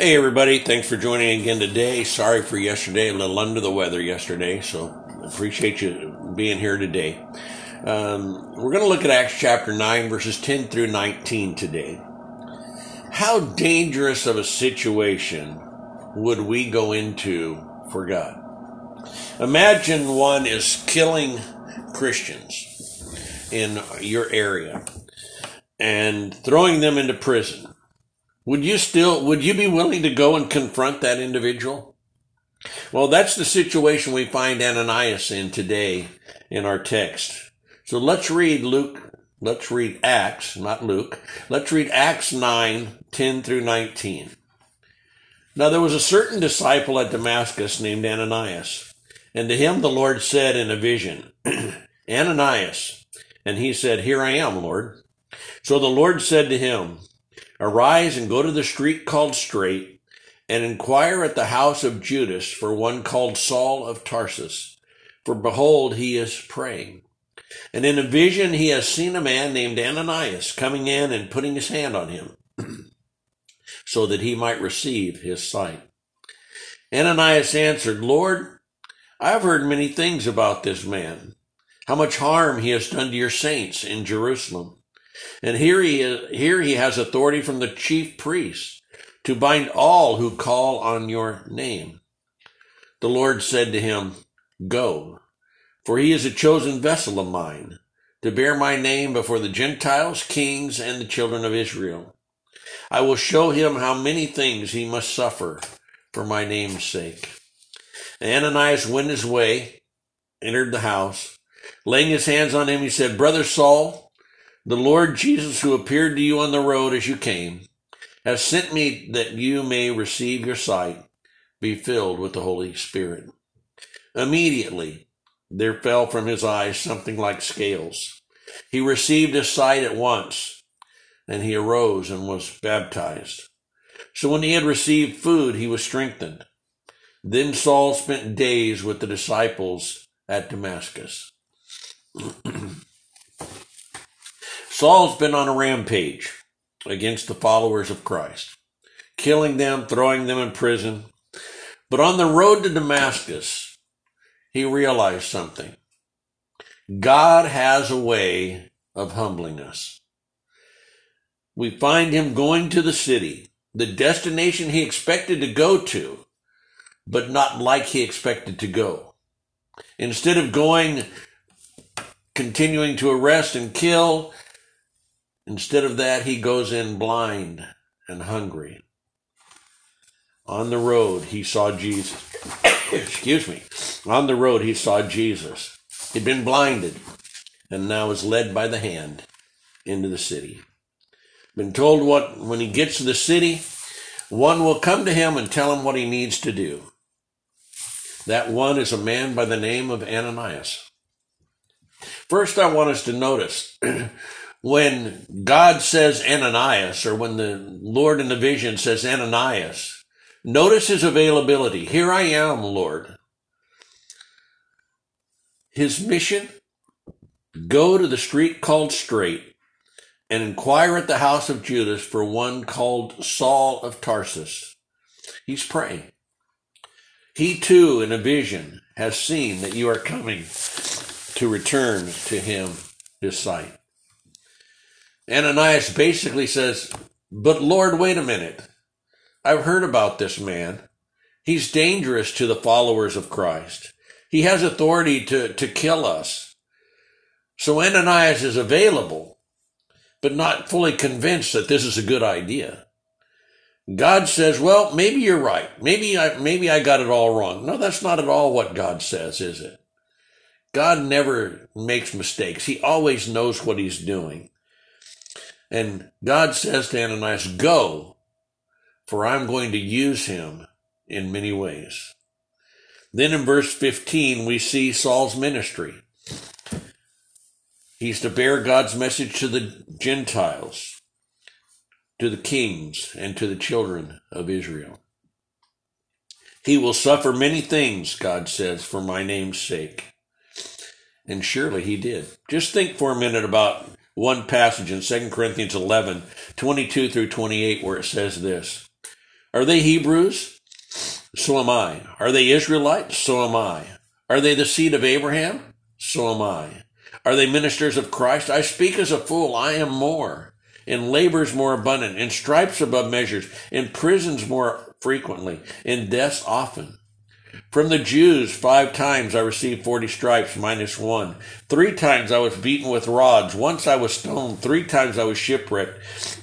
Hey, everybody. Thanks for joining again today. Sorry for yesterday, a little under the weather yesterday, so appreciate you being here today. Um, we're going to look at Acts chapter 9, verses 10 through 19 today. How dangerous of a situation would we go into for God? Imagine one is killing Christians in your area and throwing them into prison would you still, would you be willing to go and confront that individual? Well, that's the situation we find Ananias in today in our text. So let's read Luke, let's read Acts, not Luke. Let's read Acts 9, 10 through 19. Now there was a certain disciple at Damascus named Ananias, and to him the Lord said in a vision, Ananias. And he said, Here I am, Lord. So the Lord said to him, Arise and go to the street called Straight, and inquire at the house of Judas for one called Saul of Tarsus. For behold, he is praying. And in a vision he has seen a man named Ananias coming in and putting his hand on him, so that he might receive his sight. Ananias answered, Lord, I have heard many things about this man, how much harm he has done to your saints in Jerusalem. And here he is, here he has authority from the chief priests to bind all who call on your name. The Lord said to him, Go, for he is a chosen vessel of mine to bear my name before the Gentiles, kings, and the children of Israel. I will show him how many things he must suffer for my name's sake. Ananias went his way, entered the house. Laying his hands on him, he said, Brother Saul, the Lord Jesus, who appeared to you on the road as you came, has sent me that you may receive your sight, be filled with the Holy Spirit. Immediately there fell from his eyes something like scales. He received his sight at once, and he arose and was baptized. So when he had received food, he was strengthened. Then Saul spent days with the disciples at Damascus. Saul's been on a rampage against the followers of Christ, killing them, throwing them in prison. But on the road to Damascus, he realized something. God has a way of humbling us. We find him going to the city, the destination he expected to go to, but not like he expected to go. Instead of going, continuing to arrest and kill, Instead of that, he goes in blind and hungry. On the road, he saw Jesus. Excuse me. On the road, he saw Jesus. He'd been blinded and now is led by the hand into the city. Been told what, when he gets to the city, one will come to him and tell him what he needs to do. That one is a man by the name of Ananias. First, I want us to notice when God says Ananias, or when the Lord in the vision says Ananias, notice his availability. Here I am, Lord. His mission go to the street called Straight and inquire at the house of Judas for one called Saul of Tarsus. He's praying. He too, in a vision, has seen that you are coming to return to him his sight. Ananias basically says, But Lord, wait a minute. I've heard about this man. He's dangerous to the followers of Christ. He has authority to, to kill us. So Ananias is available, but not fully convinced that this is a good idea. God says, well, maybe you're right. Maybe I, maybe I got it all wrong. No, that's not at all what God says, is it? God never makes mistakes. He always knows what he's doing. And God says to Ananias, Go, for I'm going to use him in many ways. Then in verse 15, we see Saul's ministry. He's to bear God's message to the Gentiles, to the kings, and to the children of Israel. He will suffer many things, God says, for my name's sake. And surely he did. Just think for a minute about one passage in 2 Corinthians 11, 22 through 28, where it says this Are they Hebrews? So am I. Are they Israelites? So am I. Are they the seed of Abraham? So am I. Are they ministers of Christ? I speak as a fool. I am more. In labors more abundant, in stripes above measures, in prisons more frequently, in deaths often. From the Jews, five times I received 40 stripes minus one. Three times I was beaten with rods. Once I was stoned. Three times I was shipwrecked.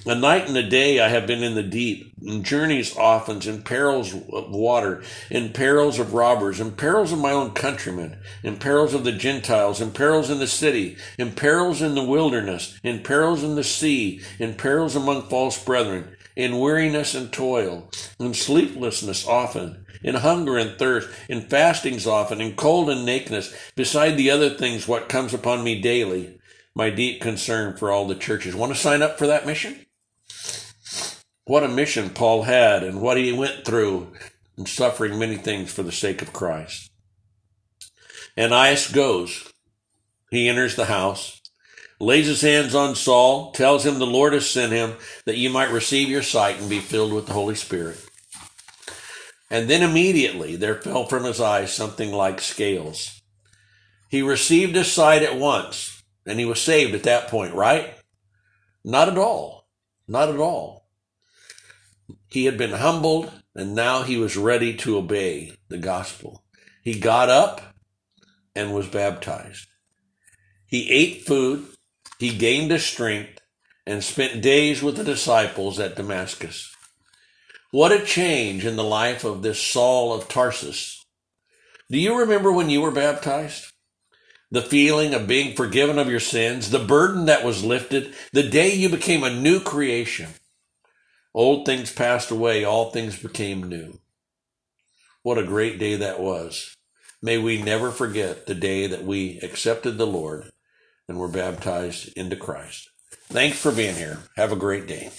A night and a day I have been in the deep, in journeys often, in perils of water, in perils of robbers, in perils of my own countrymen, in perils of the Gentiles, in perils in the city, in perils in the wilderness, in perils in the sea, in perils among false brethren, in weariness and toil, in sleeplessness often in hunger and thirst, in fastings often, in cold and nakedness, beside the other things what comes upon me daily, my deep concern for all the churches. Want to sign up for that mission? What a mission Paul had and what he went through in suffering many things for the sake of Christ. Ananias goes. He enters the house, lays his hands on Saul, tells him the Lord has sent him that you might receive your sight and be filled with the Holy Spirit. And then immediately there fell from his eyes something like scales. He received his sight at once, and he was saved at that point, right? Not at all. Not at all. He had been humbled, and now he was ready to obey the gospel. He got up and was baptized. He ate food, he gained his strength, and spent days with the disciples at Damascus. What a change in the life of this Saul of Tarsus. Do you remember when you were baptized? The feeling of being forgiven of your sins, the burden that was lifted, the day you became a new creation. Old things passed away, all things became new. What a great day that was. May we never forget the day that we accepted the Lord and were baptized into Christ. Thanks for being here. Have a great day.